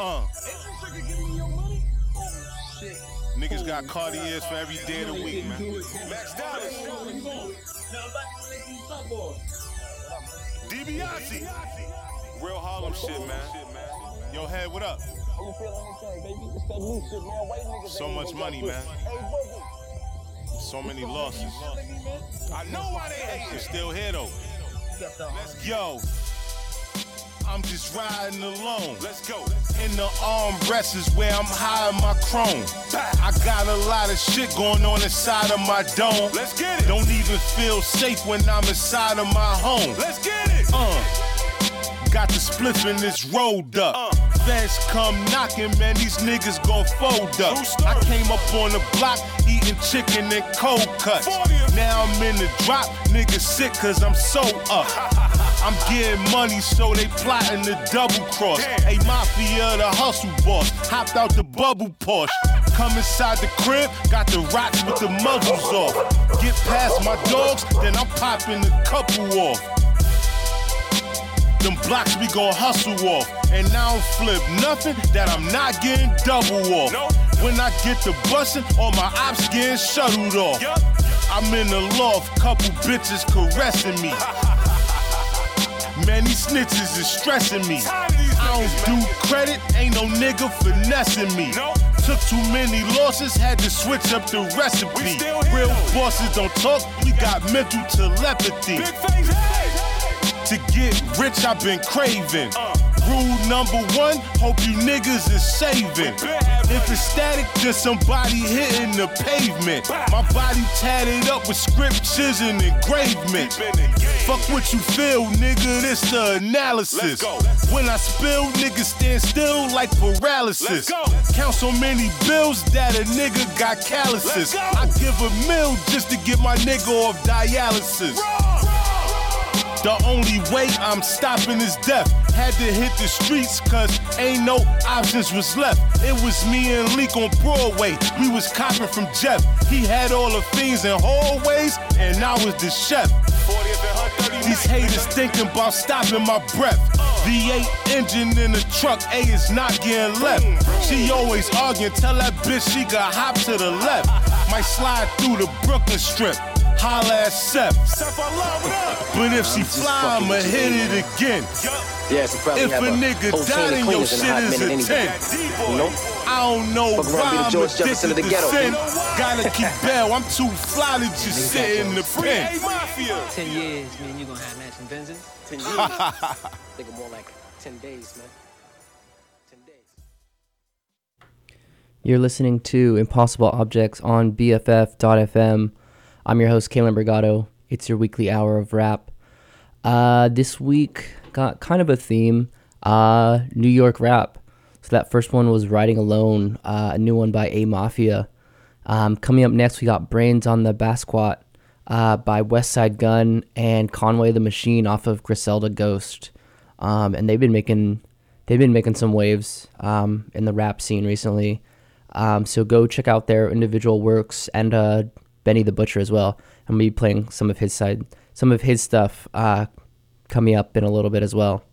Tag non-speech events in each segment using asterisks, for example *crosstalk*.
Uh. Niggas got Cartiers for every day of the week, man. Max Dallas. DiBiase. Real Harlem shit, man. Yo, head, what up? So much money, man. So many losses. I know why they hate you. Still here though. Let's go. I'm just riding alone. Let's go. In the armrest is where I'm hiding my chrome. I got a lot of shit going on inside of my dome. Let's get it. Don't even feel safe when I'm inside of my home. Let's get it. Uh. Got the spliff in this rolled up. Uh. Fans come knocking, man, these niggas gon' fold up. I came up on the block eating chicken and cold cuts. Now I'm in the drop, niggas sick cause I'm so up. *laughs* I'm getting money, so they plotting the double cross. A mafia, the hustle boss, hopped out the bubble Porsche. Come inside the crib, got the rocks with the muzzles off. Get past my dogs, then I'm popping a couple off. Them blocks we gon' hustle off. And I don't flip nothing that I'm not getting double off. When I get to bustin', all my ops getting shuttled off. I'm in the loft, couple bitches caressing me. *laughs* Man, these snitches is stressing me. I don't do credit, ain't no nigga finessing me. Took too many losses, had to switch up the recipe. Real bosses don't talk, we got mental telepathy. To get rich, I've been craving. Rule number one, hope you niggas is saving. If it's static, just somebody hitting the pavement. My body tatted up with scriptures and engravement. Fuck what you feel, nigga, this the analysis. When I spill, niggas stand still like paralysis. Count so many bills that a nigga got calluses. I give a mill just to get my nigga off dialysis. The only way I'm stopping is death. Had to hit the streets cause ain't no options was left. It was me and Leak on Broadway. We was copping from Jeff. He had all the fiends in hallways and I was the chef. These haters thinking about stopping my breath. V8 engine in the truck, A is not getting left. She always arguing, tell that bitch she got hop to the left. Might slide through the Brooklyn strip. Holla at Seth. But if she fly, I'ma hit it again. Yeah, so If a a nigga whole chain died of and your cleaners in a shit is minute a 10. You know? I don't know Fuck why I'm George Jefferson addicted of the to ghetto, sin. Gotta keep *laughs* bail. I'm too fly to just sit in the pen. Ten years, man, you gonna have matching Benzes? Ten *laughs* years. I think more like ten days, man. Ten days. You're listening to Impossible Objects on BFF.fm. I'm your host, Kalen Brigado. It's your weekly hour of rap. Uh, this week got kind of a theme uh, New York rap. So that first one was Riding Alone, uh, a new one by A Mafia. Um, coming up next, we got Brains on the Basquiat uh, by Westside Gunn and Conway the Machine off of Griselda Ghost. Um, and they've been making they've been making some waves um, in the rap scene recently. Um, so go check out their individual works and uh, Benny the Butcher as well. I'm gonna be playing some of his side, some of his stuff uh, coming up in a little bit as well.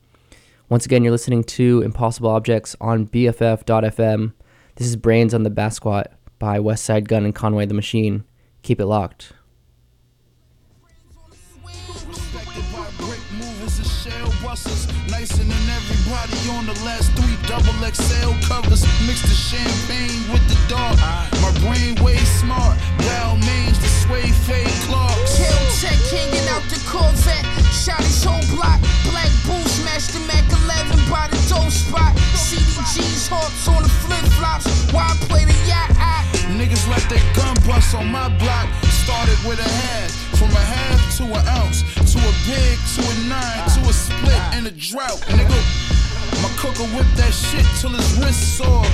Once again, you're listening to Impossible Objects on BFF.fm. This is Brains on the Basquiat by Westside Gunn and Conway the Machine. Keep it locked. By movers and everybody on the double XL covers. Mix the champagne with the dark. My brain way smart. Brown mange, the sway fade Clarks. Kill check hanging out the Corvette. Shot his whole block. Black bull smashed the Mac 11 by the dope spot. CDG's hearts on the flip flops. Why play the yacht? Niggas let their gun bust on my block. Started with a half. From a half to an ounce. To a big, to a nine, to a split and a drought. Nigga, my cooker whip that shit till his wrist sore.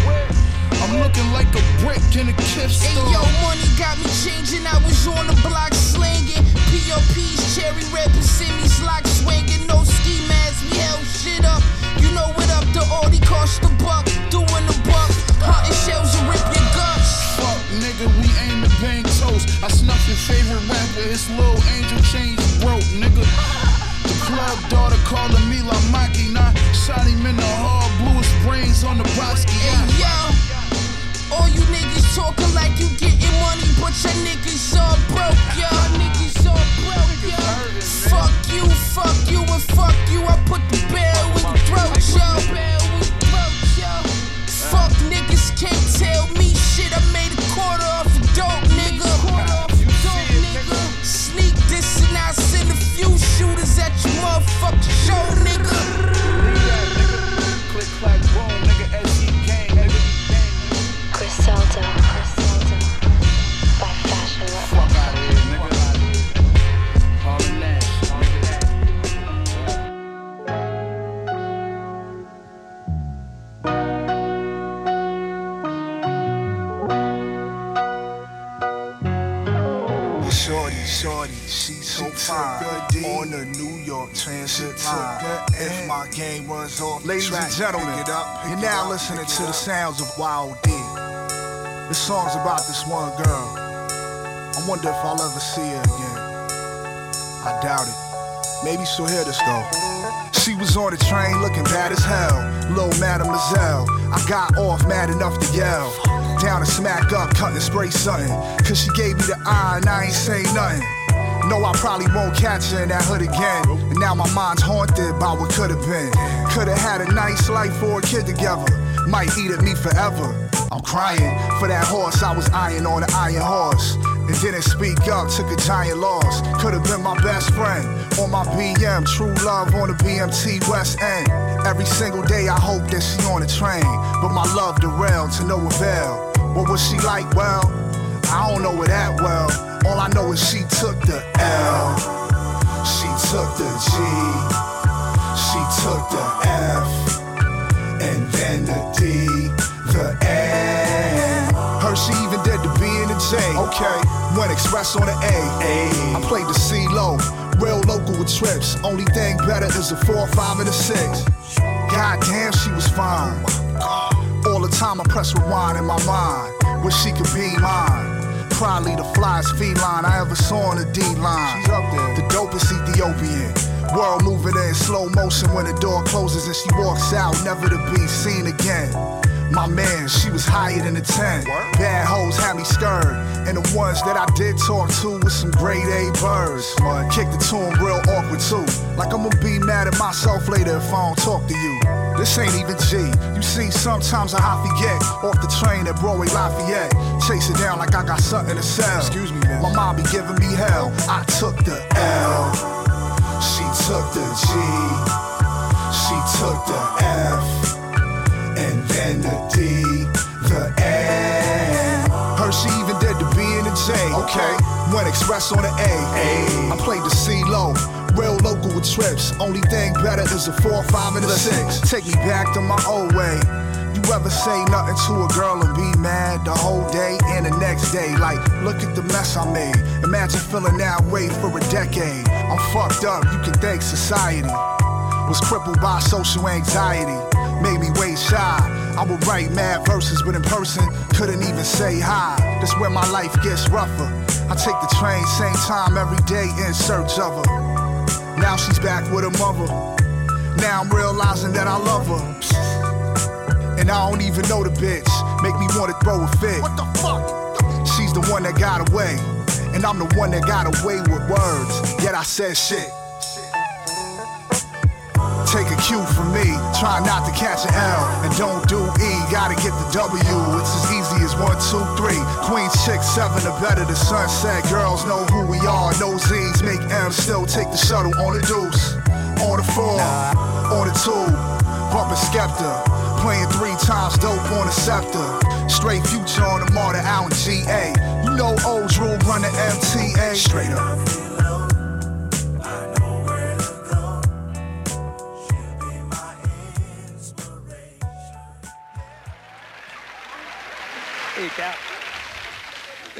I'm looking like a brick in a gift Hey yo, money got me changing. I was on the block slinging. POPs, cherry red Persimmies, lock swinging. No ski masks, we held shit up. You know what up? The Audi cost the buck. Doing the buck. Hunting shells and rip your guts. Fuck, nigga, we aim to bang toast. I snuff your favorite rapper, his little angel chains broke, nigga. *laughs* Club daughter calling me La Machina. Shot him in the hall, blew his brains on the Basquiat. Hey, yo, all you niggas talking like you getting money, but your niggas all broke, yo. Your niggas all broke, yo. Fuck you, fuck you, and fuck you. I put the barrel in your throat, yo. Fuck niggas can't tell me. Game runs off, ladies track, and gentlemen, pick it up, pick you're now up, listening to the sounds of Wild D. This song's about this one girl. I wonder if I'll ever see her again. I doubt it. Maybe she'll hear this though. She was on the train looking bad as hell. Little mademoiselle. I got off mad enough to yell. Down and smack up, cut and spray something. Cause she gave me the eye and I ain't say nothing. No, I probably won't catch her in that hood again. And now my mind's haunted by what could have been. Could have had a nice life for a kid together. Might eat at me forever. I'm crying for that horse I was eyeing on the iron horse. And didn't speak up, took a giant loss. Could have been my best friend on my BM. True love on the BMT West End. Every single day I hope that she on the train. But my love derailed to no avail. What was she like? Well, I don't know her that well. All I know is she took the L. She took the G. She took the F. And then the D, the N. Her she even did the B and the J. Okay, went express on the A. A. I played the C low. Real local with trips. Only thing better is a four, five, and a six. God damn, she was fine. All the time I press rewind in my mind. Wish she could be mine. Probably the flyest feline I ever saw on the D line. She's up there. The dopest Ethiopian. World moving in slow motion when the door closes and she walks out, never to be seen again. My man, she was higher than a 10. Bad hoes had me stirred. And the ones that I did talk to was some grade A birds. Kicked the tune real awkward too. Like I'm gonna be mad at myself later if I don't talk to you. This ain't even G. You see, sometimes I forget off the train at Broadway Lafayette. Chase it down like I got something to sell. Excuse me, man. My mom be giving me hell. I took the L. She took the G. She took the F. And then the D, the N. Her she even did the B and the J. Okay, went express on the A. A. I played the C low. With trips. Only thing better is a four, five, and a six. Take me back to my old way. You ever say nothing to a girl and be mad the whole day and the next day? Like, look at the mess I made. Imagine feeling that way for a decade. I'm fucked up, you can thank society. Was crippled by social anxiety, made me way shy. I would write mad verses, but in person, couldn't even say hi. That's where my life gets rougher. I take the train same time every day in search of her. Now she's back with her mother. Now I'm realizing that I love her. And I don't even know the bitch. Make me wanna throw a fit. What the fuck? She's the one that got away. And I'm the one that got away with words. Yet I said shit. Take a cue from me, try not to catch an L. And don't do E, gotta get the W. It's as easy as one, two, three. Queens, six, seven or better. The sunset girls know who we are. No Z's make M, still take the shuttle on the deuce. On the four, on the two, bumping Skepta. Playing three times dope on the scepter. Straight future on the martyr out in GA. You know old Droog run the MTA. Straight up.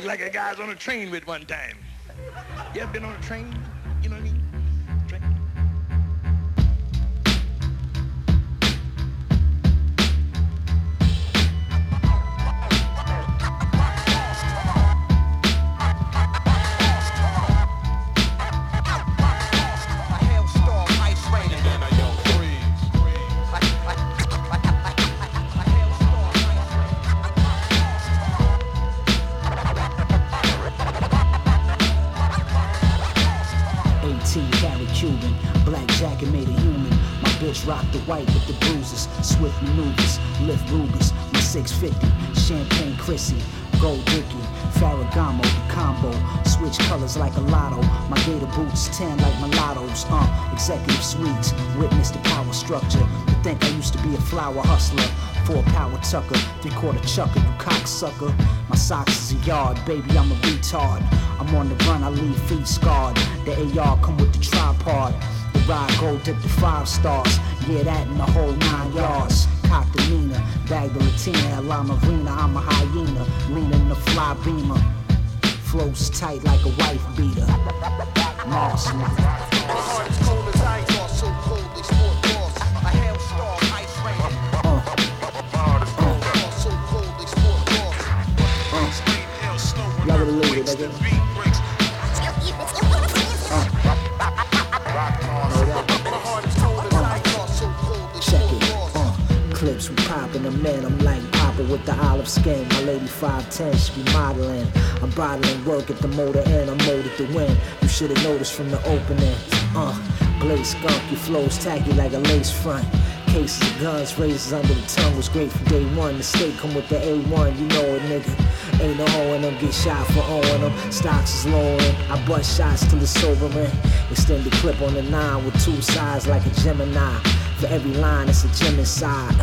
Like a guy's on a train with one time. You ever been on a train? Executive suites, witness the power structure. You think I used to be a flower hustler? Four power tucker, three quarter chucker, you cocksucker. My socks is a yard, baby, I'm a retard. I'm on the run, I leave feet scarred. The AR come with the tripod. The ride gold dip to five stars. Yeah, that in the whole nine yards. Cock the Nina, bag the Latina, at La Marina, I'm a hyena. Leaning the fly beamer. Flows tight like a wife beater. Moss, nigga. Check it. Clips we poppin' them in. I'm like Papa with the olive skin. My lady 5'10, she be modeling. I'm bottling work at the motor end. I'm molded to win. You should've noticed from the opening. Uh, blaze skunk, your flow's tacky like a lace front. Cases of guns, razors under the tongue was great from day one. The state come with the A1, you know it, nigga. Ain't no owing them, get shot for owing them. Stocks is lowering. I bust shots till it's sobering. Extend the clip on the nine with two sides like a Gemini. For every line, it's a gem inside.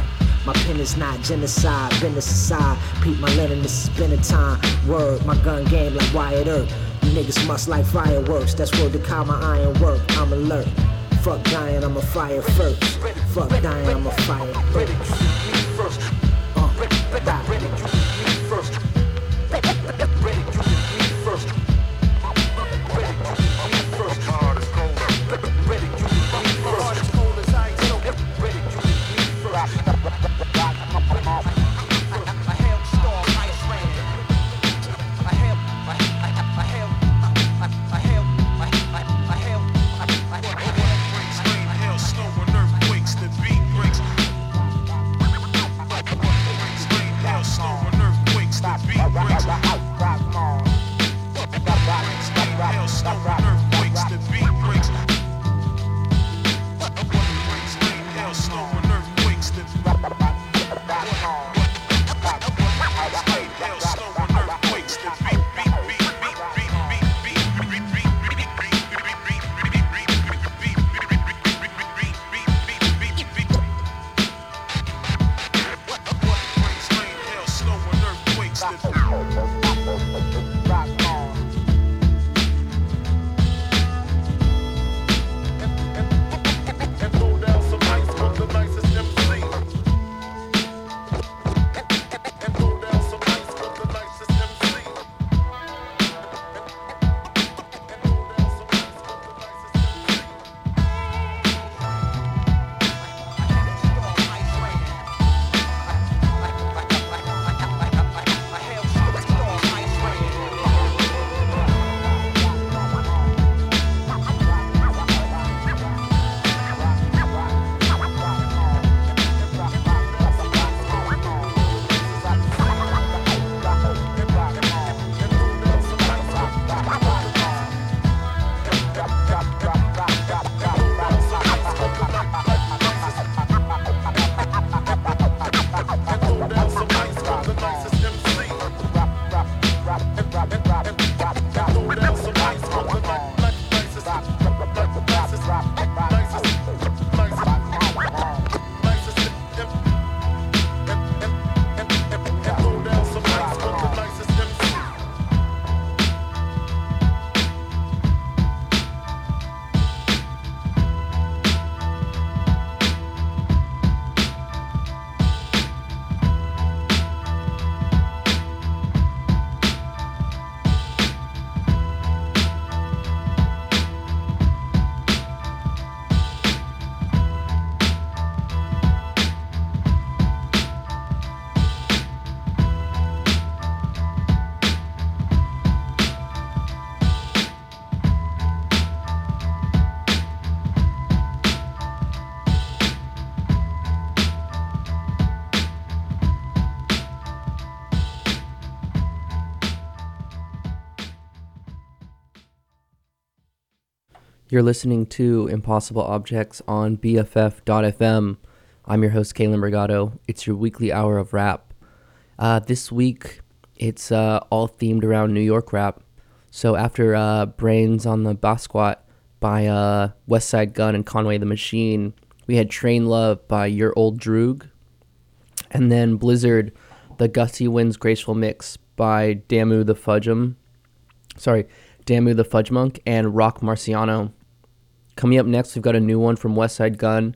My pen is not genocide, business aside. Peep my linen, this is been a time. Word, my gun game like Wyatt Earp. You niggas must like fireworks, that's where the calm my iron work. I'm alert. Fuck dying, I'm a fire first. Fuck dying, I'm a fire first. Uh, die. You're listening to Impossible Objects on BFF.fm. I'm your host, Kalen Brigado. It's your weekly hour of rap. Uh, this week, it's uh, all themed around New York rap. So after uh, Brains on the Basquiat by uh, Westside Gunn and Conway the Machine, we had Train Love by Your Old Droog. And then Blizzard, the Gusty Winds Graceful Mix by Damu the Fudgeum. Sorry, Damu the Fudgemunk and Roc Marciano. Coming up next, we've got a new one from Westside Gunn,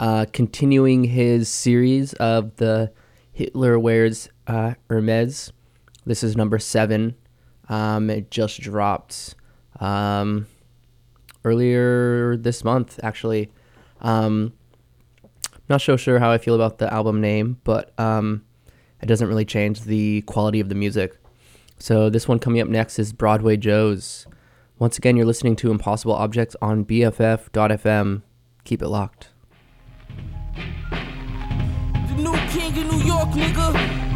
uh, continuing his series of the Hitler Wears uh, Hermes. This is number seven. Um, it just dropped um, earlier this month, actually. Um, not so sure how I feel about the album name, but um, it doesn't really change the quality of the music. So this one coming up next is Broadway Joe's. Once again, you're listening to Impossible Objects on BFF.fm. Keep it locked. The new king of New York, nigga.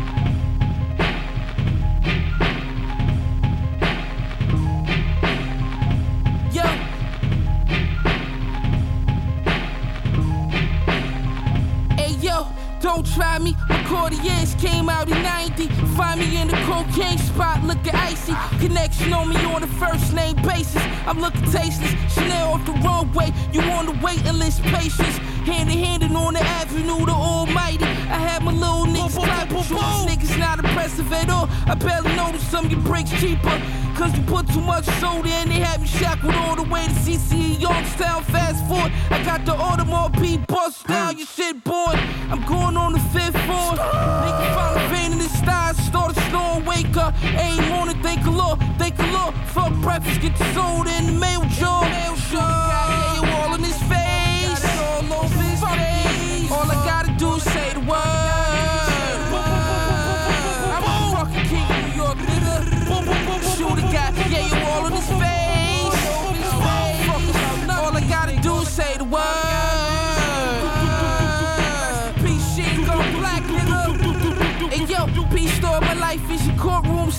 Don't try me. Accordions came out in 90. Find me in the cocaine spot looking icy. Connection on me on a first name basis. I'm looking tasteless. Chanel off the runway. You on the waiting list, patience. Hand in hand and on the avenue, the almighty. I had my little niggas clapping. Shoes niggas not impressive at all. I barely noticed some of your bricks cheaper. Cause you put too much soda in, they had me shackled all the way to CC Youngstown. Fast forward, I got the Audemars P bust down, your shit boy. I'm going on the fifth floor. Nigga a vein in his thighs, started snoring, wake up. Aim on it, thank a lot, thank a lot. Fuck breakfast, get the soda in the mail jar. Mail jar.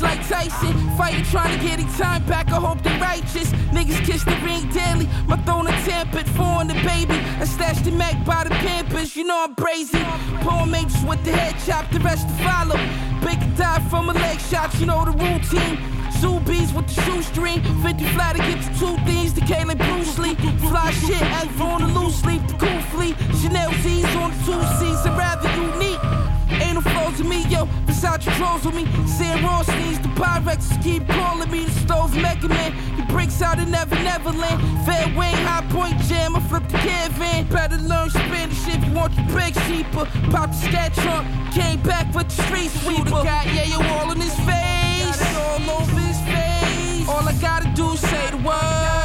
Like Tyson. Fighting, trying to get his time back. I hope they righteous. Niggas kiss the ring daily. My throne a tampered for the baby. I stashed the Mac by the Pampers. You know I'm brazy. Poor mates with the head chop, the rest to follow. Big die from a leg shot, you know the routine. Zoo bees with the shoestring. 50 flat to get the two things. The Caleb Bruce Lee. Fly shit, Alpha on the loose leaf. The cool fleet. Chanel Z's on the two C's. I'm rather unique. Ain't no flaws in me, yo. Besides Versace trolls with me. Sam Rothstein's the Pyrex keep calling me the stove Mega Man. He breaks out in Never Neverland. Fair Wayne, High Point Jam. I flip the caravan. Better learn Spanish if you want your big cheaper. Pop the scat trunk. Came back with the street sweeper. Got yeah, you all in his face. Got it all over his face. All I gotta do is say the word.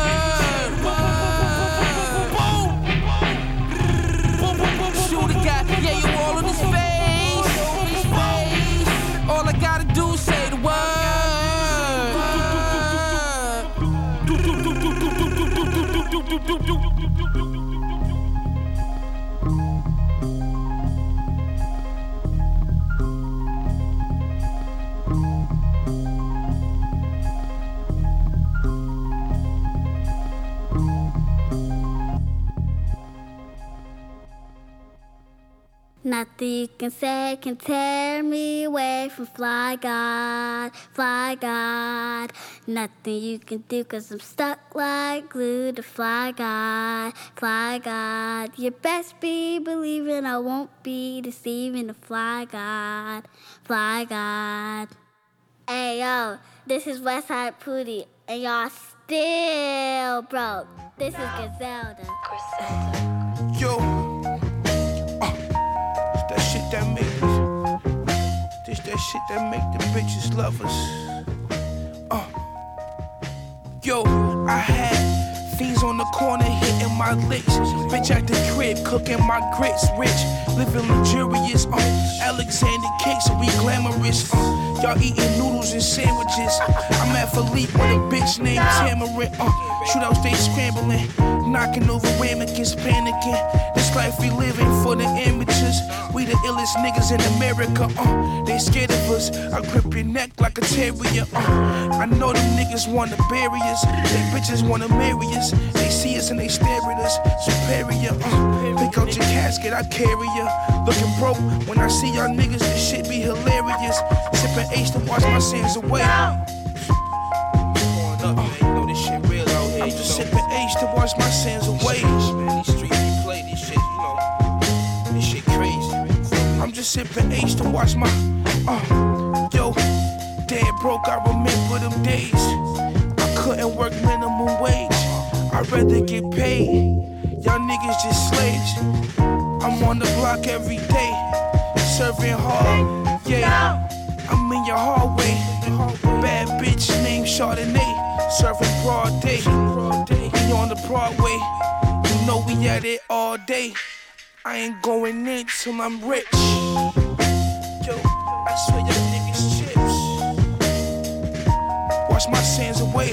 Nothing you can say can tear me away from Fly God, Fly God. Nothing you can do cause I'm stuck like glue to Fly God, Fly God. You best be believing I won't be deceiving the Fly God, Fly God. Hey yo, this is Westside Pootie and y'all still broke. This is Griselda. Yo, shit that make the bitches love us. Uh, yo, I had fiends on the corner hitting my licks. Bitch at the crib cooking my grits, rich, living luxurious. Uh, Alexander cakes, so we glamorous. Uh, Y'all eating noodles and sandwiches. I'm at Philippe with a bitch named Tamarin. Uh, shootouts they scrambling, knocking over ramekins, panicking. This life we living for the amateurs. We the illest niggas in America. Uh, they scared of us. I grip your neck like a terrier. Uh, I know them niggas wanna bury us. They bitches wanna marry us. They see us and they stare at us. Superior. Uh, pick out your casket, I carry ya. Looking broke when I see y'all niggas. This shit be hilarious. Sipping H to wash my sins away. I'm just sipping H to wash my sins away. These streets we play this shit, you know. This shit crazy. I'm just sipping H to wash my. Uh, yo, dead broke. I remember them days. I couldn't work minimum wage. I'd rather get paid. Y'all niggas just slaves. I'm on the block every day, serving hard. Yeah. I'm in your hallway. Bad bitch named Chardonnay. Serving broad day. We on the Broadway. You know we at it all day. I ain't going in till I'm rich. Yo, I swear your niggas chips. Wash my sins away.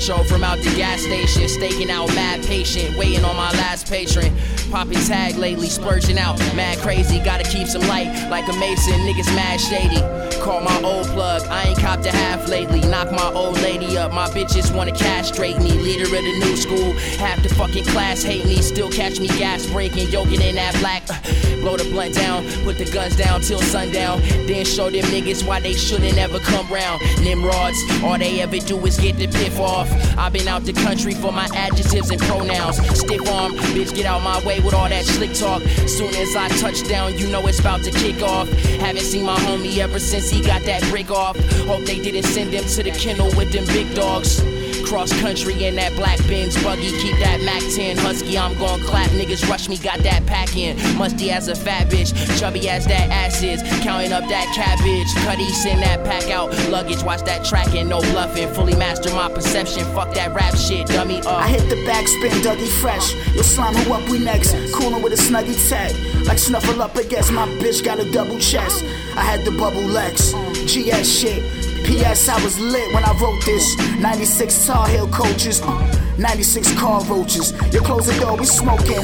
Poncho from out the gas station. Staking out mad patient, waiting on my last patron. Popping tag lately, splurging out. Mad crazy, gotta keep some light. Like a mason, niggas mad shady. Call my old plug, I ain't copped a half lately. Knock my old lady up, my bitches wanna castrate me. Leader of the new school, half the fucking class hate me. Still catch me gas breaking, yoking in that black. *sighs* blow the blunt down, put the guns down till sundown. Then show them niggas why they shouldn't ever come round. Nimrods, all they ever do is get the piff off. I've been out the country for my adjectives and pronouns. Stiff arm, bitch, get out my way with all that slick talk. Soon as I touch down, you know it's about to kick off. Haven't seen my homie ever since he got that brick off. Hope they didn't send him to the kennel with them big dogs. Cross country in that black Benz buggy, keep that Mac 10 husky. I'm gon' clap, niggas rush me, got that pack in. Musty as a fat bitch, chubby as that ass is. Counting up that cabbage, cutty send that pack out. Luggage, watch that tracking, no bluffing. Fully master my perception, fuck that rap shit, dummy up. I hit the backspin, Dougie Fresh. Yo, slime who up, we next. Coolin' with a snuggy tag. Like snuffle up against my bitch, got a double chest. I had the bubble Lex. Uh. GS shit. PS, I was lit when I wrote this. 96 Tar Heel coaches. uh, 96 car roaches. You close the door, we smoking.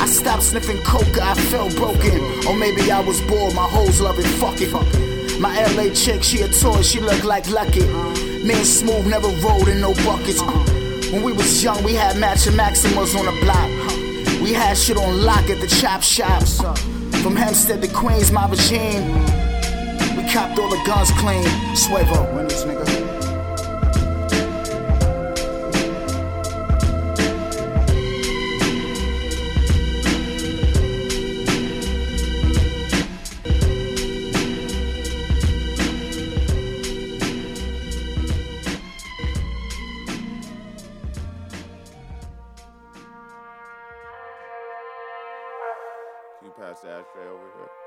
I stopped sniffing coca, I felt broken. Or maybe I was bored, my hoes loving fucking. My LA chick, she a toy, she look like Lucky. Me and Smooth never rolled in no buckets. When we was young, we had matching Maximas on the block. We had shit on lock at the chop shops. From Hempstead to Queens, my regime. Copped all the guns clean. Swevo, win this nigga. Pass the ashtray over here?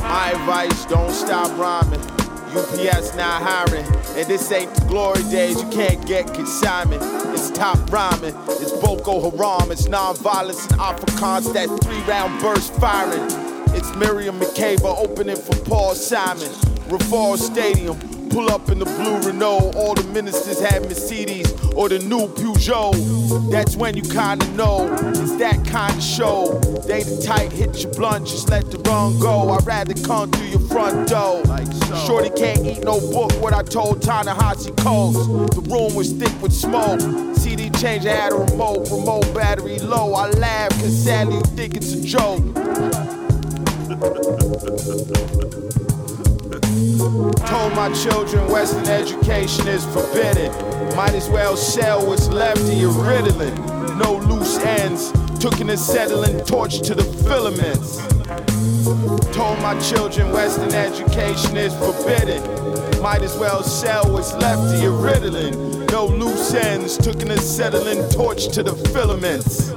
My advice, don't stop rhyming. UPS not hiring. And this ain't the glory days, you can't get consignment. It's top rhyming, it's Boko Haram, it's non-violence and Afrikaans, that three-round burst firing. It's Miriam Makeba opening for Paul Simon. Rufaro Stadium, pull up in the blue Renault. All the ministers had Mercedes or the new Peugeot. That's when you kinda know it's that kind of show. They the tight, hit your blunt, just let the run go. I'd rather come through your front door. Shorty can't eat no book, what I told Ta-Nehisi Coates. The room was thick with smoke. CD changer had a remote, remote battery low. I laugh, cause sadly you think it's a joke. *laughs* Told my children Western education is forbidden. Might as well sell what's left of your Ritalin. No loose ends. Took an acetylene torch to the filaments. Told my children Western education is forbidden. Might as well sell what's left of your Ritalin. No loose ends. Took an acetylene torch to the filaments.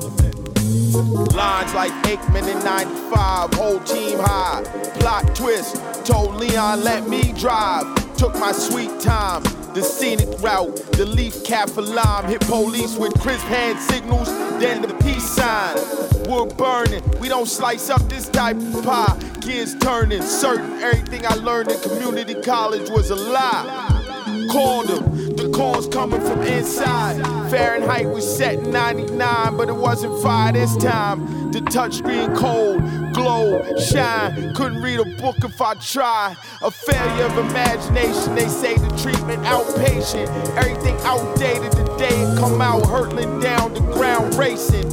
Lines like Aikman in 95, whole team high. Plot twist, told Leon let me drive. Took my sweet time, the scenic route, the leaf cap for lime. Hit police with crisp hand signals, then the peace sign. We're burning, we don't slice up this type of pie. Gears turning, certain everything I learned in community college was a lie. Called them, the calls coming from inside. Fahrenheit was set in 99, but it wasn't fire this time. The touchscreen cold, glow, shine. Couldn't read a book if I tried. A failure of imagination, they say the treatment outpatient. Everything outdated today come out hurtling down the ground racing.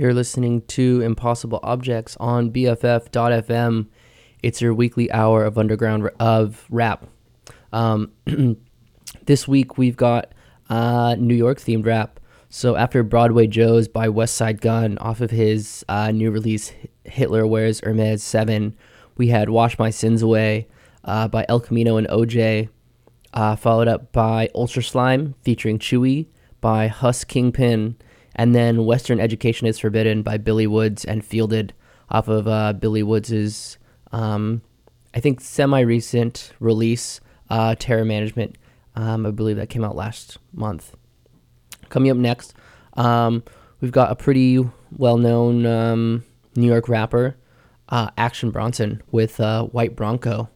You're listening to Impossible Objects on BFF.FM. It's your weekly hour of underground r- of rap. Um, *clears throat* this week we've got uh, New York themed rap. So after Broadway Joe's by Westside Gunn off of his uh, new release Hitler Wears Hermes 7, we had Wash My Sins Away uh, by Elcamino and OJ, uh, followed up by Ultra Slime featuring Chuuwee by Hus Kingpin, and then Western Education is Forbidden by Billy Woods and Fielded off of uh, Billy Woods's, um, I think, semi recent release, uh, Terror Management. Um, I believe that came out last month. Coming up next, um, we've got a pretty well known um, New York rapper, uh, Action Bronson, with uh, White Bronco.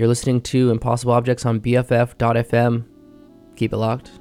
You're listening to Impossible Objects on BFF.FM. Keep it locked.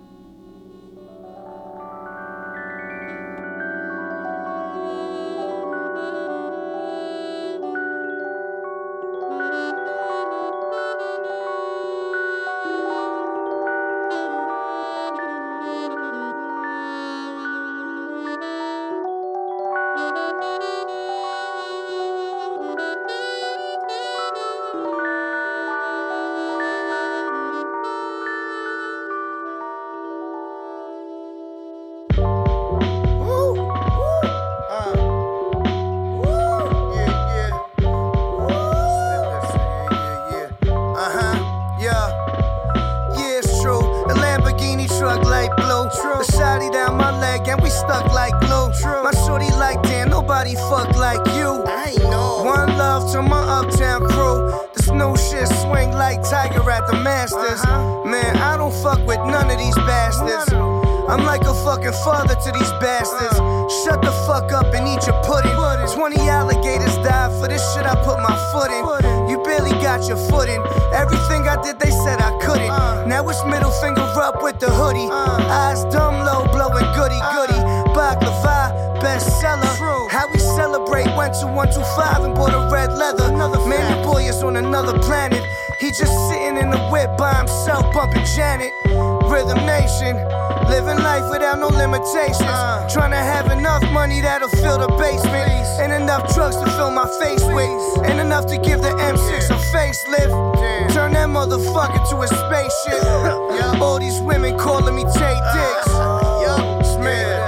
Like, damn, nobody fuck like you. I know. One love to my uptown crew. This new shit swing like Tiger at the Masters. Huh? Man, I don't fuck with none of these bastards. I'm like a fucking father to these bastards. Uh. Shut the fuck up and eat your pudding. 20 alligators died for this shit I put my foot in. You barely got your foot in. Everything I did, they said I couldn't. Uh. Now it's middle finger up with the hoodie. Uh. Eyes dumb low, blowing goody goody. Baklava, bestseller. How we celebrate? Went to 125 and bought a red leather. Another man, the boy is on another planet. He just sitting in the whip by himself, bumping Janet. Rhythm Nation. Living life without no limitations. Uh. Trying to have enough money that'll fill the basement. And enough drugs to fill my face with. And enough to give the M6 a facelift. Turn that motherfucker to a spaceship. *laughs* All these women calling me Taye Diggs. Uh-huh. Smith.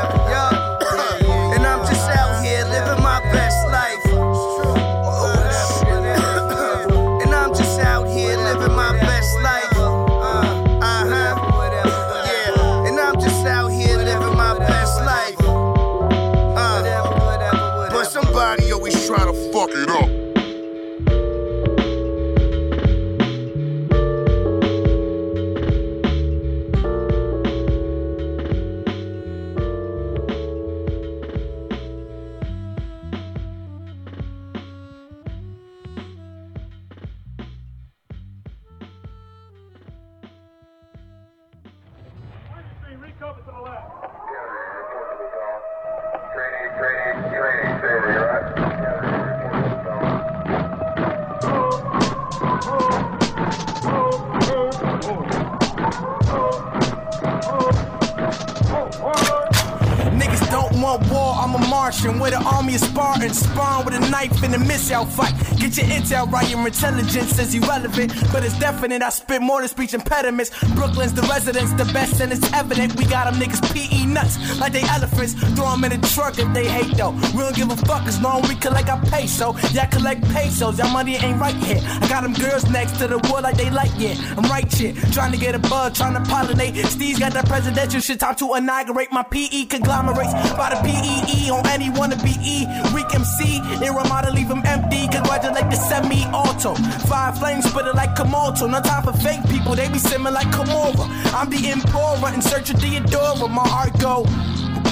Martian with an army of Spartans. Spawn with a knife in a missile fight. Get your intel right, your intelligence is irrelevant, but it's definite. I spit more than speech impediments. Brooklyn's the residence, the best, and it's evident. We got them niggas PE nuts like they elephants. Throw them in a truck if they hate though. We don't give a fuck as long as we collect our peso. Yeah, I collect pesos, y'all money ain't right here. I got them girls next to the wood like they like yeah. I'm right here, trying to get a bug, trying to pollinate. Steez got that presidential shit, time to inaugurate my PE conglomerates by the PEE on any be E. Weak MC, Iramada leave them empty. Congratulate the semi auto. Five flames, spit it like Komodo. No time for fake people, they be simming like Komora. I'm the Empora in search of Theodora. My heart go.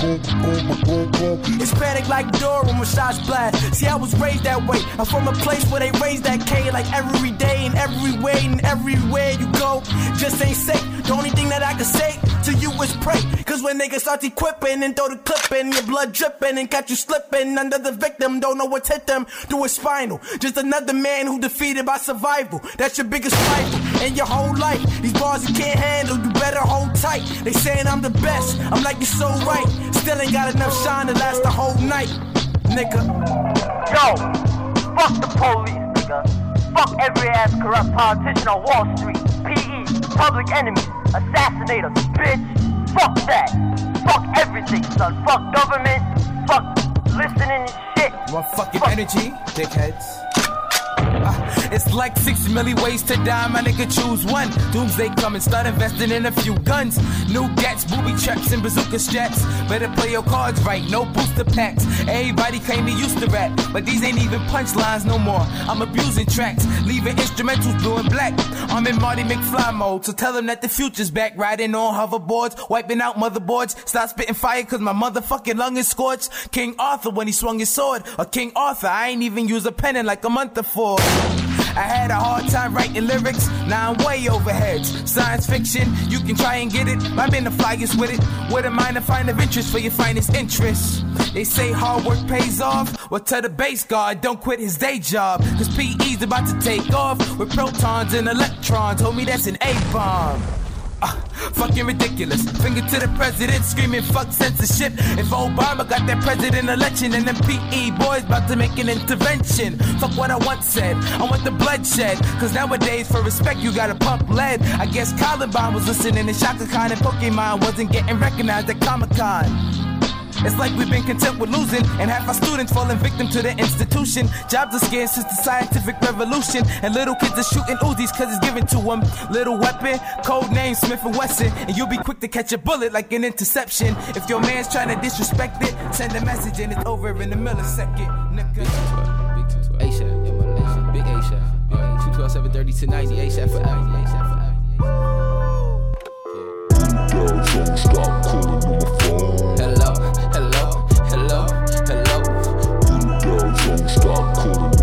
It's panic like Dora when shots blast. See, I was raised that way. I'm from a place where they raise that K like every day and every way and everywhere you go. Just ain't safe. The only thing that I can say to you is pray. Cause when niggas start equipping and throw the clip in, your blood dripping and catch you slipping under the victim, don't know what's hit them through his spinal. Just another man who defeated by survival. That's your biggest rival in your whole life. These bars you can't handle, you better hold tight. They saying I'm the best, I'm like, you're so right. Still ain't got enough shine to last the whole night, nigga. Yo, fuck the police, nigga. Fuck every ass corrupt politician on Wall Street. PE, public enemies, assassinators, bitch. Fuck that. Fuck everything, son. Fuck government. Fuck listening and shit. You Want fucking energy, dickheads? *laughs* It's like six million ways to die, my nigga choose one. Doomsday coming, start investing in a few guns. New gats, booby traps, and bazooka straps. Better play your cards right, no booster packs. Everybody claim they used to rap, but these ain't even punchlines no more. I'm abusing tracks, leaving instrumentals blue and black. I'm in Marty McFly mode, so tell them that the future's back. Riding on hoverboards, wiping out motherboards. Stop spitting fire cause my motherfucking lung is scorched. King Arthur when he swung his sword, or King Arthur, I ain't even use a pen in like a month before. I had a hard time writing lyrics, now I'm way overheads. Science fiction, you can try and get it. I've been the flyest with it. With a mind minor find of interest for your finest interests. They say hard work pays off. Well, tell the base guard, don't quit his day job. Cause PE's about to take off with protons and electrons. Homie, that's an A bomb. Uh, fucking ridiculous. Finger to the president, screaming fuck censorship. If Obama got that president election and them PE boys about to make an intervention. Fuck what I once said. I want the bloodshed. Cause nowadays, for respect, you gotta pump lead. I guess Columbine was listening to Chaka Khan and Pokemon wasn't getting recognized at Comic Con. It's like we've been content with losing, and half our students falling victim to the institution. Jobs are scarce since the scientific revolution, and little kids are shooting Uzis cause it's given to them. Little weapon, code name Smith and Wesson, and you'll be quick to catch a bullet like an interception. If your man's trying to disrespect it, send a message and it's over in a millisecond. Nigga. ASAP, yeah, my nation. Big ASAP. Big A. 212 730 to 90 ASAP for 90 ASAP for 90. Don't stop don't stop calling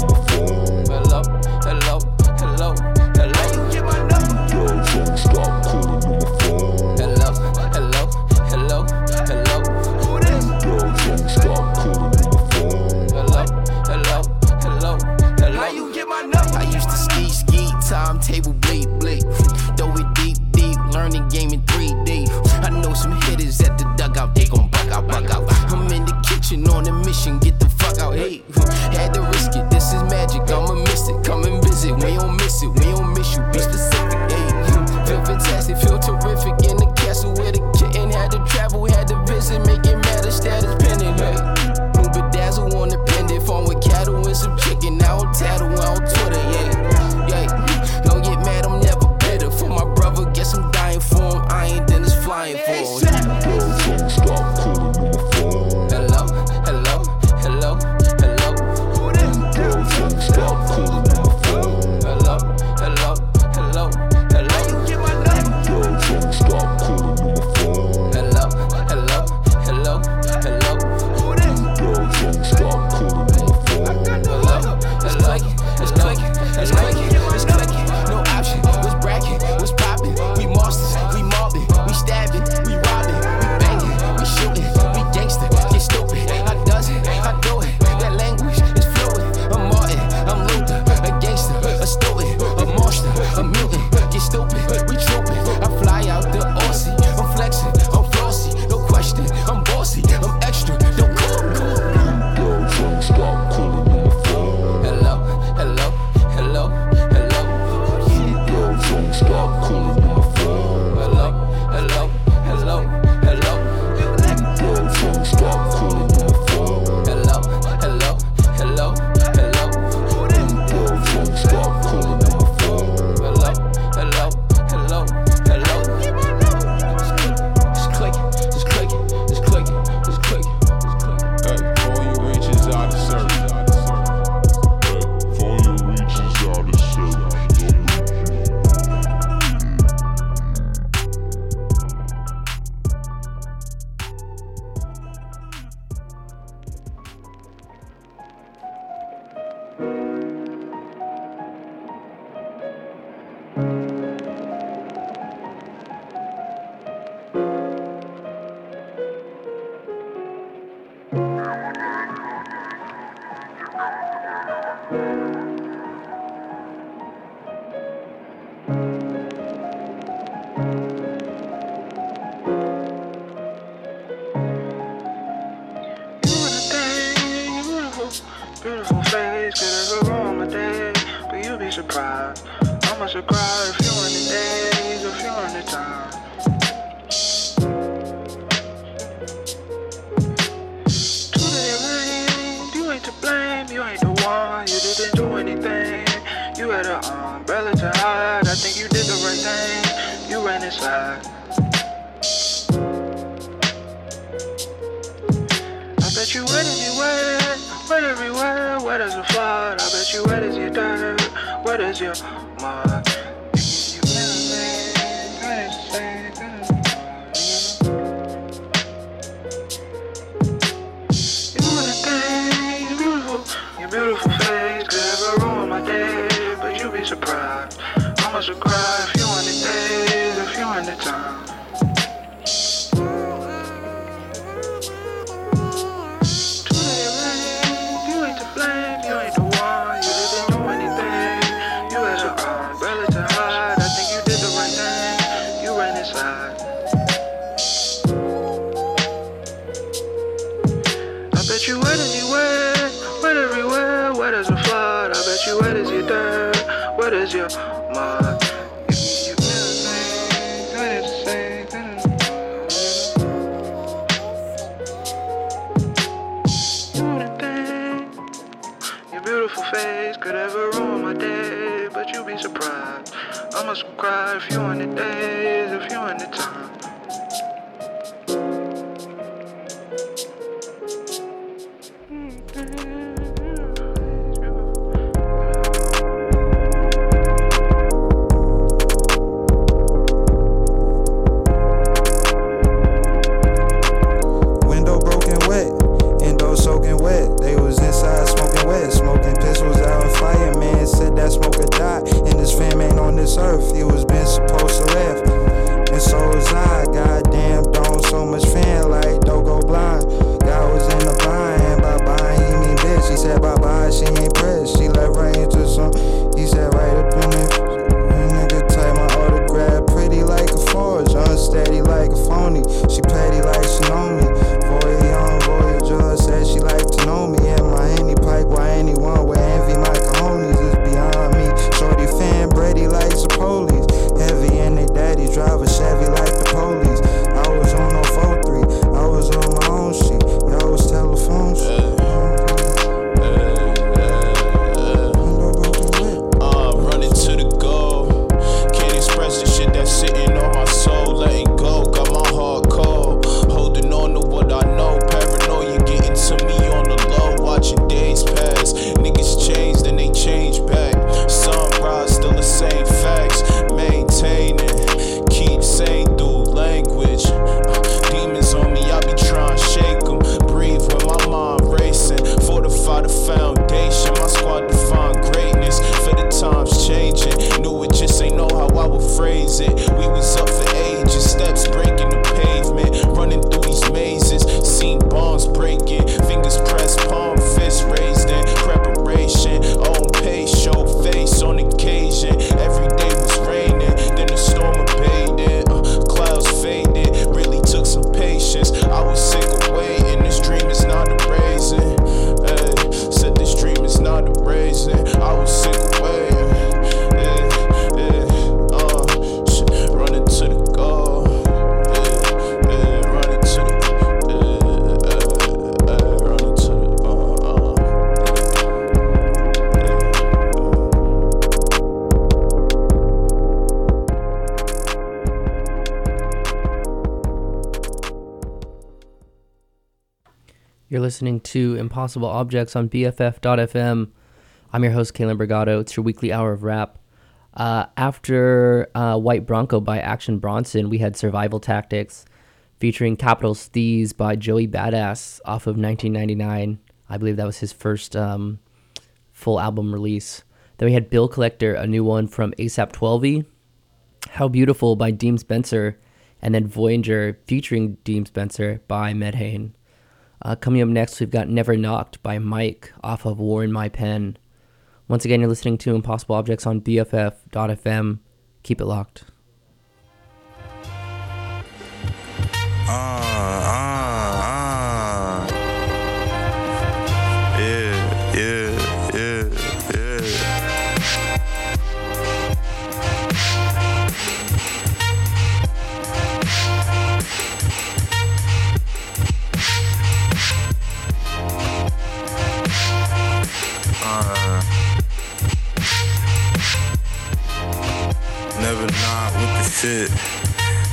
inside. I bet you wet anywhere, wet everywhere, wet as a flood. I bet you wet as your dirt, wet as your mud. Beautiful face could ever ruin my day, but you'd be surprised. I must cry if you on the day one the time. listening to Impossible Objects on BFF.fm. I'm your host, Kalen Brigado. It's your weekly hour of rap. Uh, after uh, White Bronco by Action Bronson, we had Survival Tactics featuring Capital Steez by Joey Badass off of 1999. I believe that was his first um, full album release. Then we had Bill Collector, a new one from ASAP Twelvvy, How Beautiful by Deem Spencer, and then Voyager featuring Deem Spencer by Medhane. Uh, coming up next, we've got Never Knocked by Mike off of War in My Pen. Once again, you're listening to Impossible Objects on BFF.fm. Keep it locked. Uh. Shit.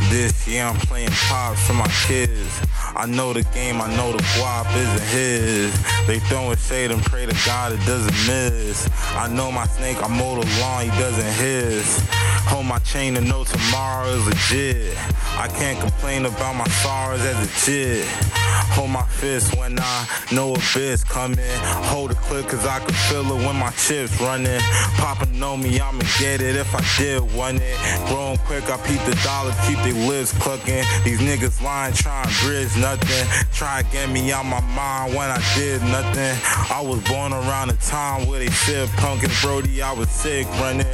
This year I'm playing pop for my kids. I know the game, I know the guap isn't his. They throwing shade and pray to God it doesn't miss. I know my snake, I mow the lawn, he doesn't hiss. Hold my chain and know tomorrow is legit. I can't complain about my sorrows as a kid. Hold my fist when I know a bitch coming. Hold it clear cause I can feel it when my chips running. Papa know me, I'ma get it if I did want it. Growing quick, I peep the dollar, keep their lips clucking. These niggas lying, trying to bridge nothing. Try to get me out my mind when I did nothing. I was born around the time where they said punkin' Brody, I was sick running.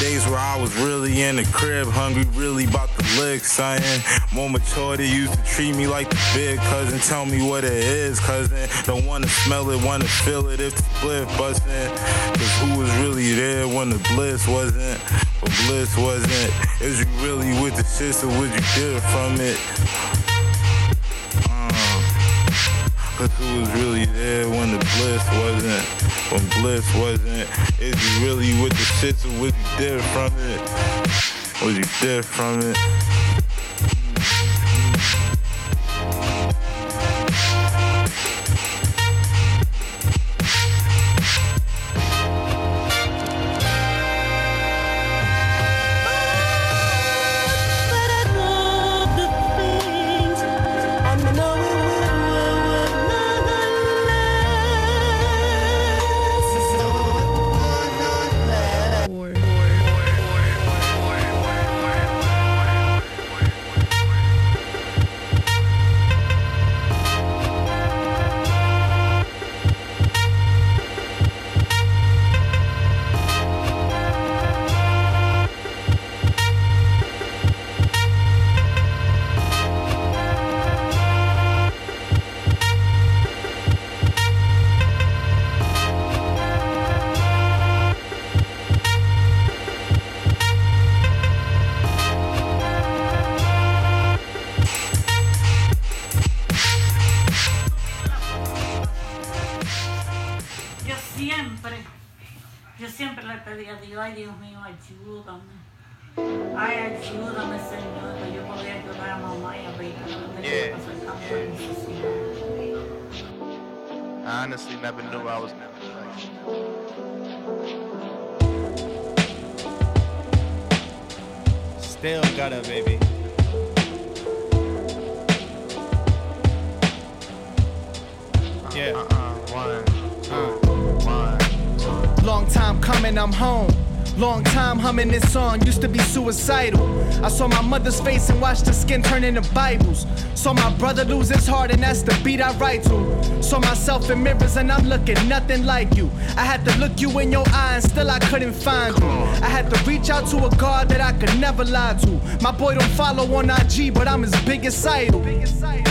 Days where I was really in the crib, hungry, really about to lick something. More mature, they used to treat me like the big cousin. Tell me what it is, cousin. Don't wanna smell it, wanna feel it if the split bustin'. Cause who was really there when the bliss wasn't? But bliss wasn't. Is you really with the shit, so what you did from it? Uh, who was really there when the bliss wasn't? When bliss wasn't? Is you really with the shit, so what you did from it? What you did from it? This song, used to be suicidal. I saw my mother's face and watched her skin turn into Bibles. Saw my brother lose his heart, and that's the beat I write to. Saw myself in mirrors, and I'm looking nothing like you. I had to look you in your eye, and still I couldn't find you. I had to reach out to a God that I could never lie to. My boy don't follow on IG, but I'm his biggest idol.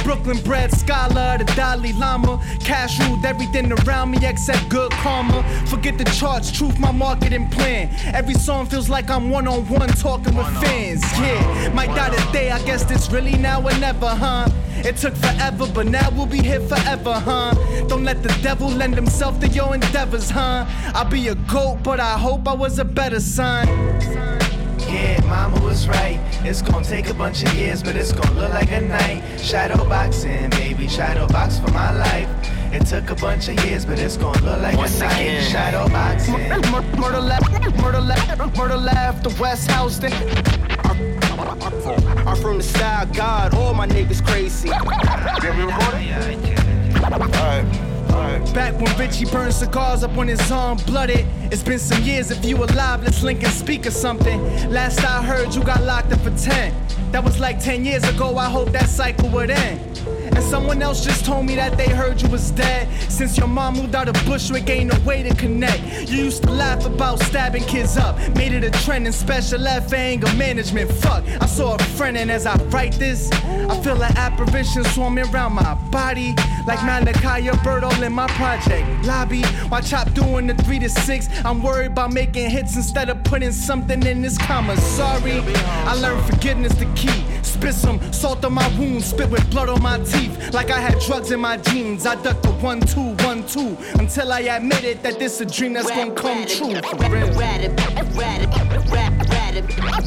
Brooklyn bred scholar, the Dalai Lama. Cash ruled everything around me except good karma. Forget the charts, truth, my marketing plan. Every song feels like I'm one on one talking with fans. Yeah, might die today, I guess this really now or never, huh? It took forever, but now we'll be here forever, huh? Don't let the devil lend himself to your endeavors, huh? I'll be a goat, but I hope I was a better son. Yeah, mama was right. It's gonna take a bunch of years, but it's gonna look like a night. Shadow boxing, baby, shadow box for my life. It took a bunch of years, but it's gonna look like Once a night. again. Shadow boxing. Mur- Murder left, murder left, murder left, the West Houston. I'm from the side, God, all my niggas crazy. Yeah, we recording? Alright. Back when Richie burned cigars up on his arm, blooded. It's been some years. If you alive, let's link and speak or something. Last I heard, you got locked up for 10. That was like 10 years ago. I hope that cycle would end. And someone else just told me that they heard you was dead. Since your mom moved out of Bushwick, ain't no way to connect. You used to laugh about stabbing kids up, made it a trend in special F anger management. Fuck, I saw a friend, and as I write this, I feel an apparition swarming around my body. Like Malachi Bird all in my project lobby. While Chop doing the three to six, I'm worried about making hits instead of putting something in this comma. Sorry, I learned forgiveness the key. Spit some salt on my wounds, spit with blood on my teeth. Like I had drugs in my jeans. I ducked the one, two, one, two. Until I admitted that this a dream that's gonna come true. For real.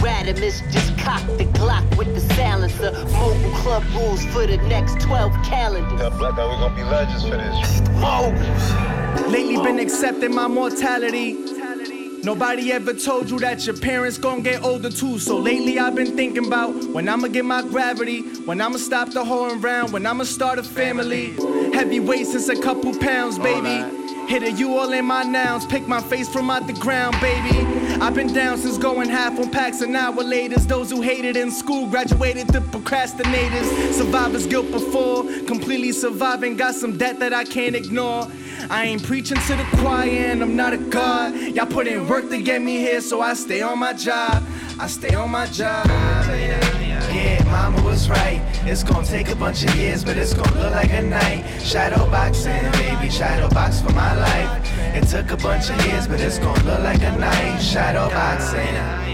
Radamiz just cocked the Glock with the silencer. Mobile club rules for the next 12 calendars. Tell Black we gonna be legends for this. Lately been accepting my mortality. Nobody ever told you that your parents gon' get older too. So lately I've been thinking about when I'ma get my gravity, when I'ma stop the whoring round, when I'ma start a family. Heavyweight since a couple pounds, baby. Hit a you all in my nouns, pick my face from out the ground, baby. I've been down since going half on packs an hour later. Those who hated in school graduated the procrastinators. Survivor's guilt before, completely surviving. Got some debt that I can't ignore. I ain't preaching to the choir and I'm not a god. Y'all put in work to get me here, so I stay on my job. I stay on my job. Yeah, mama was right. It's gonna take a bunch of years, but it's gonna look like a night. Shadow boxing, baby, shadow box for my life. It took a bunch of years, but it's gonna look like a night. Shadow boxing.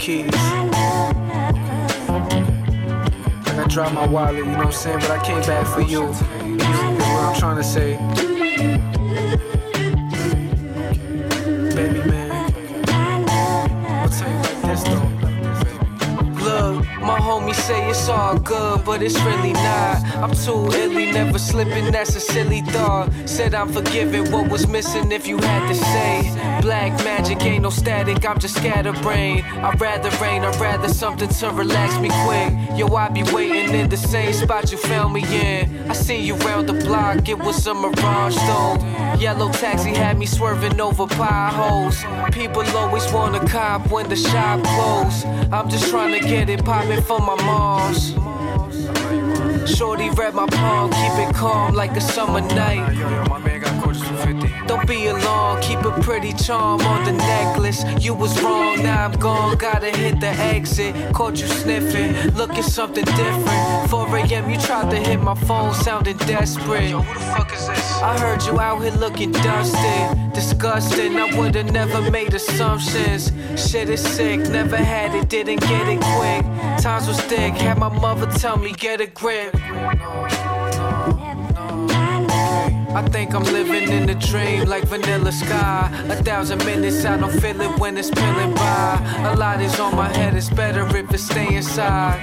Keys. Like I dropped my wallet, you know what I'm saying? But I came back for you. Is what I'm trying to say. All good, but it's really not. I'm too illy, never slipping, that's a silly thought. Said I'm forgiving what was missing if you had to say. Black magic ain't no static, I'm just scatterbrain. I'd rather rain, I'd rather something to relax me quick. Yo, I be waiting in the same spot you found me in. I seen you round the block, it was a mirage though. Yellow taxi had me swerving over potholes. People always wanna cop when the shop closed. I'm just trying to get it poppin' for my moms. Shorty read my palm, keep it calm like a summer night. Don't be alarmed, keep a pretty charm on the necklace. You was wrong, now I'm gone, gotta hit the exit. Caught you sniffing, looking something different. 4 a.m., you tried to hit my phone, sounding desperate. Yo, who the fuck is this? I heard you out here looking dusted, disgusting. I would've never made assumptions. Shit is sick, never had it, didn't get it quick. Times was thick, had my mother tell me get a grip. I think I'm living in a dream like vanilla sky. A thousand minutes, I don't feel it when it's peeling by. A lot is on my head, it's better if it stay inside.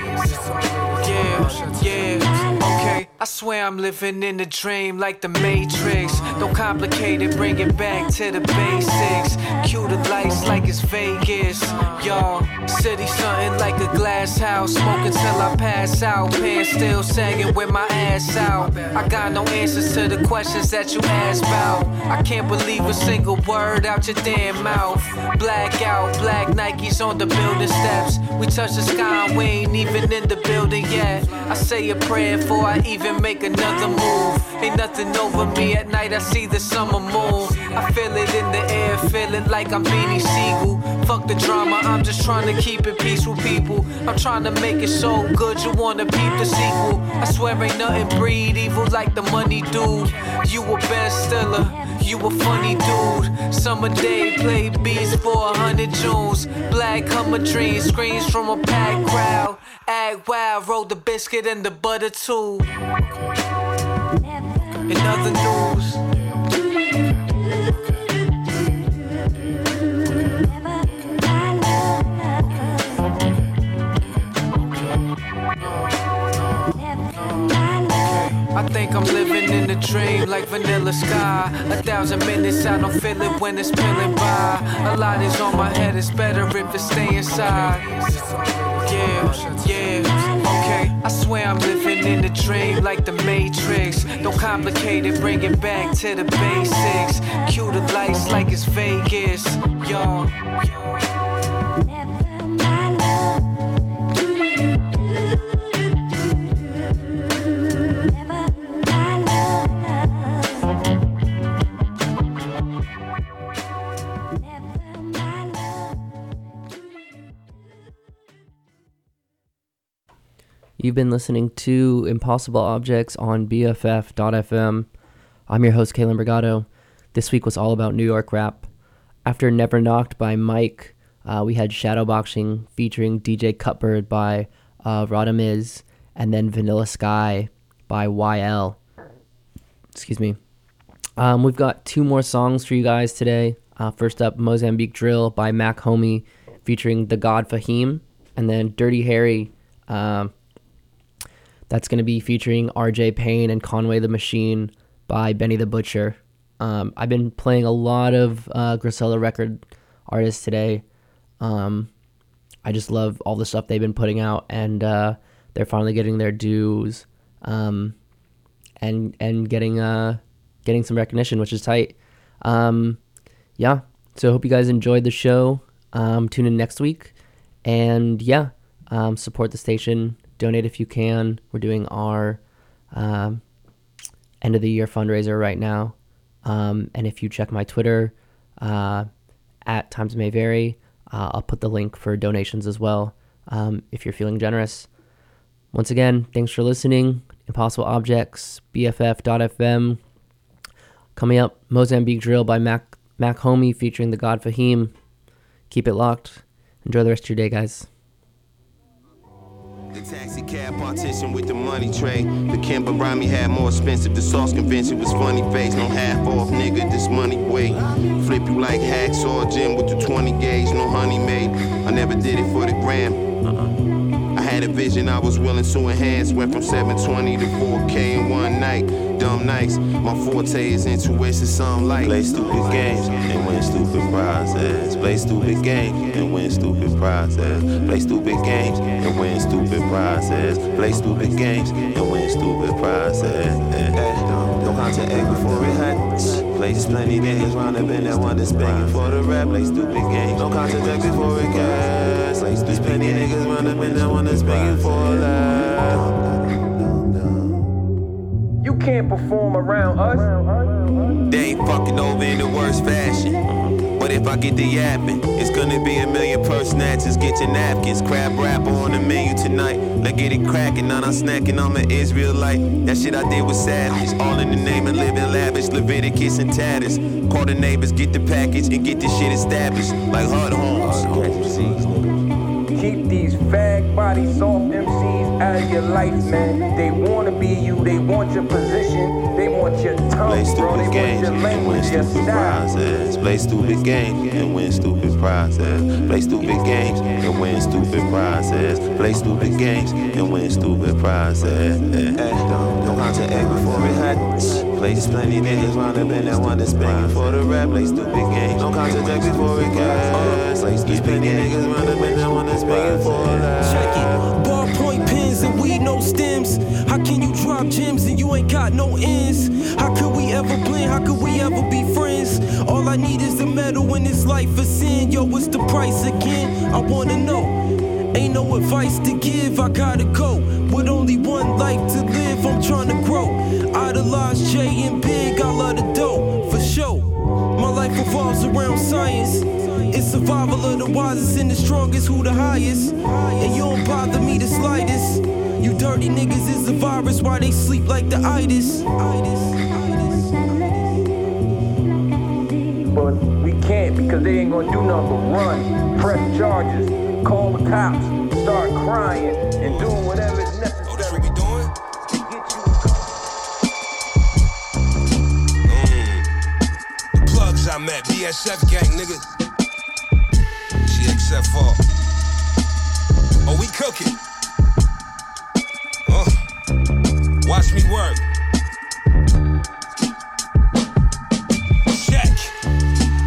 Yeah, yeah, okay. I swear I'm living in a dream like the Matrix. Don't complicate it, bring it back to the basics. Cue the lights like it's Vegas. Y'all, city something like a glass house. Smoking till I pass out. Pants still sagging with my ass out. I got no answers to the questions that you asked about. I can't believe a single word out your damn mouth. Blackout, black Nikes on the building steps. We touch the sky we ain't even in the building yet. I say a prayer before I even make another move. Ain't nothing over me at night, I see the summer moon. I feel it in the air, feeling like I'm Beanie Sigel. Fuck the drama, I'm just trying to keep it peaceful, people. I'm trying to make it so good, you wanna peep the sequel. I swear ain't nothing breed evil like the money dude. You a Ben Stiller, you a funny dude. Summer day, play beats for a hundred Junes. Black Hummer dreams, screams from a packed crowd. Act wild, roll the biscuit and the butter too. In other news. Think I'm living in a dream like vanilla sky. A thousand minutes, I don't feel it when it's peeling by. A lot is on my head, it's better if it stay inside. Yeah, yeah, okay. I swear I'm living in a dream like the Matrix. Don't complicate bring it back to the basics. Cue the lights like it's Vegas, yo. You've been listening to Impossible Objects on BFF.fm. I'm your host, Kalen Brigado. This week was all about New York rap. After Never Knocked by Mike, uh, we had Shadowboxing featuring DJ Cutbird by uh, Radamiz, and then Vanilla Sky by YL. Excuse me. Um, we've got two more songs for you guys today. Uh, first up, Mozambique Drill by Mach-Hommy featuring the God Fahim, and then Dirty Harry. Um, that's going to be featuring RJ Payne and Conway the Machine by Benny the Butcher. Um, I've been playing a lot of uh, Griselda record artists today. Um, I just love all the stuff they've been putting out, and uh, they're finally getting their dues, um, and and getting uh, getting some recognition, which is tight. Um, yeah, so I hope you guys enjoyed the show. Um, tune in next week, and yeah, um, support the station. Donate if you can. We're doing our um, end of the year fundraiser right now. Um, and if you check my Twitter uh, at Times May Vary, uh, I'll put the link for donations as well um, if you're feeling generous. Once again, thanks for listening. Impossible Objects, BFF.FM. Coming up, Mozambique Drill by Mac, Mach-Hommy featuring the God Fahim. Keep it locked. Enjoy the rest of your day, guys. The taxi cab partition with the money tray. The Kimber Rami had more expensive. The sauce convention was funny face. No half off, nigga. This money weight. Flip you like hacksaw Jim with the 20 gauge. No honey made. I never did it for the gram. I had a vision I was willing to enhance. Went from 720 to 4K in one night. Dumb nights. My forte is intuition, some like. Play stupid games and win stupid prizes. Play stupid games and win stupid prizes. Play stupid games and win stupid prizes. Play stupid games and win stupid prizes. Don't contact egg before it hatch. Places plenty niggas round up in that one that's begging for the rap. Play stupid games. Don't contact before it gas. There's plenty niggas round up in that one that's begging for a laugh. You can't perform around us. They ain't fucking over in the worst fashion. But if I get the yapping, it's gonna be a million purse snatches. Get your napkins, crab rapper on the menu tonight. Let's get it cracking, now I'm snacking, I'm an Israelite. That shit I did was savage, all in the name of living lavish. Leviticus and tatters. Call the neighbors, get the package, and get this shit established. Like hard homes. Keep these fag body soft MCs out of your life, man. They wanna be you, they want your position, they want your tongue, Play bro. They stupid want games your and win language, your stupid style. prizes. Play stupid games and win stupid prizes. Play stupid games and win stupid prizes. Play stupid games and win stupid prizes. Don't contact egg before it hatch. Places plenty niggas round up in that one that's begging for the rap. Play stupid games. Don't contact egg before it gas. There's plenty niggas round up in that one that's begging for a laugh. Check it. And weed, no stems. How can you drop gems and you ain't got no ends? How could we ever blend? How could we ever be friends? All I need is the metal when this life is sin. Yo, what's the price again? I wanna know. Ain't no advice to give, I gotta go. With only one life to live, I'm trying to grow. Idolize J and Big, I love the dough, for sure. My life revolves around science. Survival of the wisest and the strongest, who the highest. And you don't bother me the slightest. You dirty niggas is the virus, why they sleep like the itis. itis. can't because they ain't gonna do nothing but run, press charges, call the cops, start crying, and doing whatever is necessary. Oh, that's what we doing? The mm. plugs I met, BSF gang, nigga. GXFR. Oh, we cooking. Uh, watch me work. Check.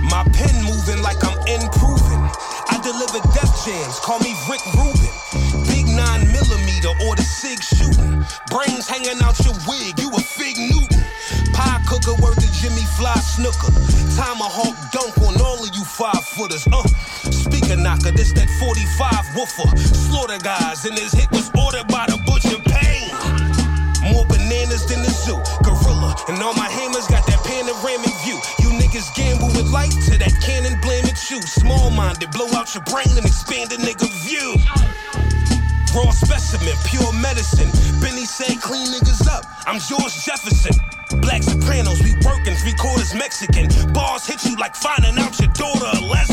My pen moving like I'm improving. I deliver death jams, call me Rick Rubin. Big nine millimeter or the SIG shooting. Brains hanging out your wig, you a fig Newton. Pie cooker worth the Jimmy Fly snooker. Tomahawk dunk on all of you five footers. Uh, knocker, this that 45 woofer. Slaughter guys, and his hit was ordered by the butcher pain. More bananas than the zoo. Gorilla, and all my hammers got that panoramic view. You niggas gamble with life to that cannon blame at you. Small minded, blow out your brain and expand a nigga view. Raw specimen, pure medicine. Benny said, clean niggas up. I'm George Jefferson. Black Sopranos, we working three quarters Mexican. Bars hit you like finding out your daughter a lesbian.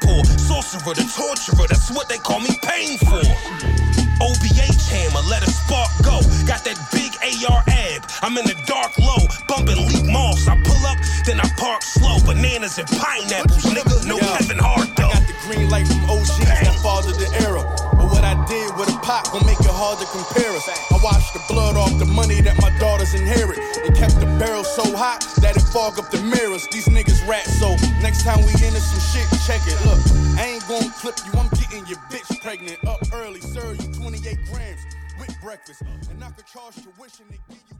Sorcerer, the torturer, that's what they call me pain for. OBH hammer, let a spark go. Got that big AR ab. I'm in the dark low, bumping leak moss. I pull up, then I park slow. Bananas and pineapples, nigga. No Yo, Kevin Hart though. I got the green light from OGs that fathered the era. But what I did with a pot gon' make it hard to compare us. I washed the blood off the money that my daughters inherit. And kept the barrel so hot that it fog up the mirrors. These niggas rat so time we into some shit, check it. Look, I ain't gon' clip you, I'm getting your bitch pregnant. Up early, sir, you 28 grams with breakfast. And I could charge tuition to give you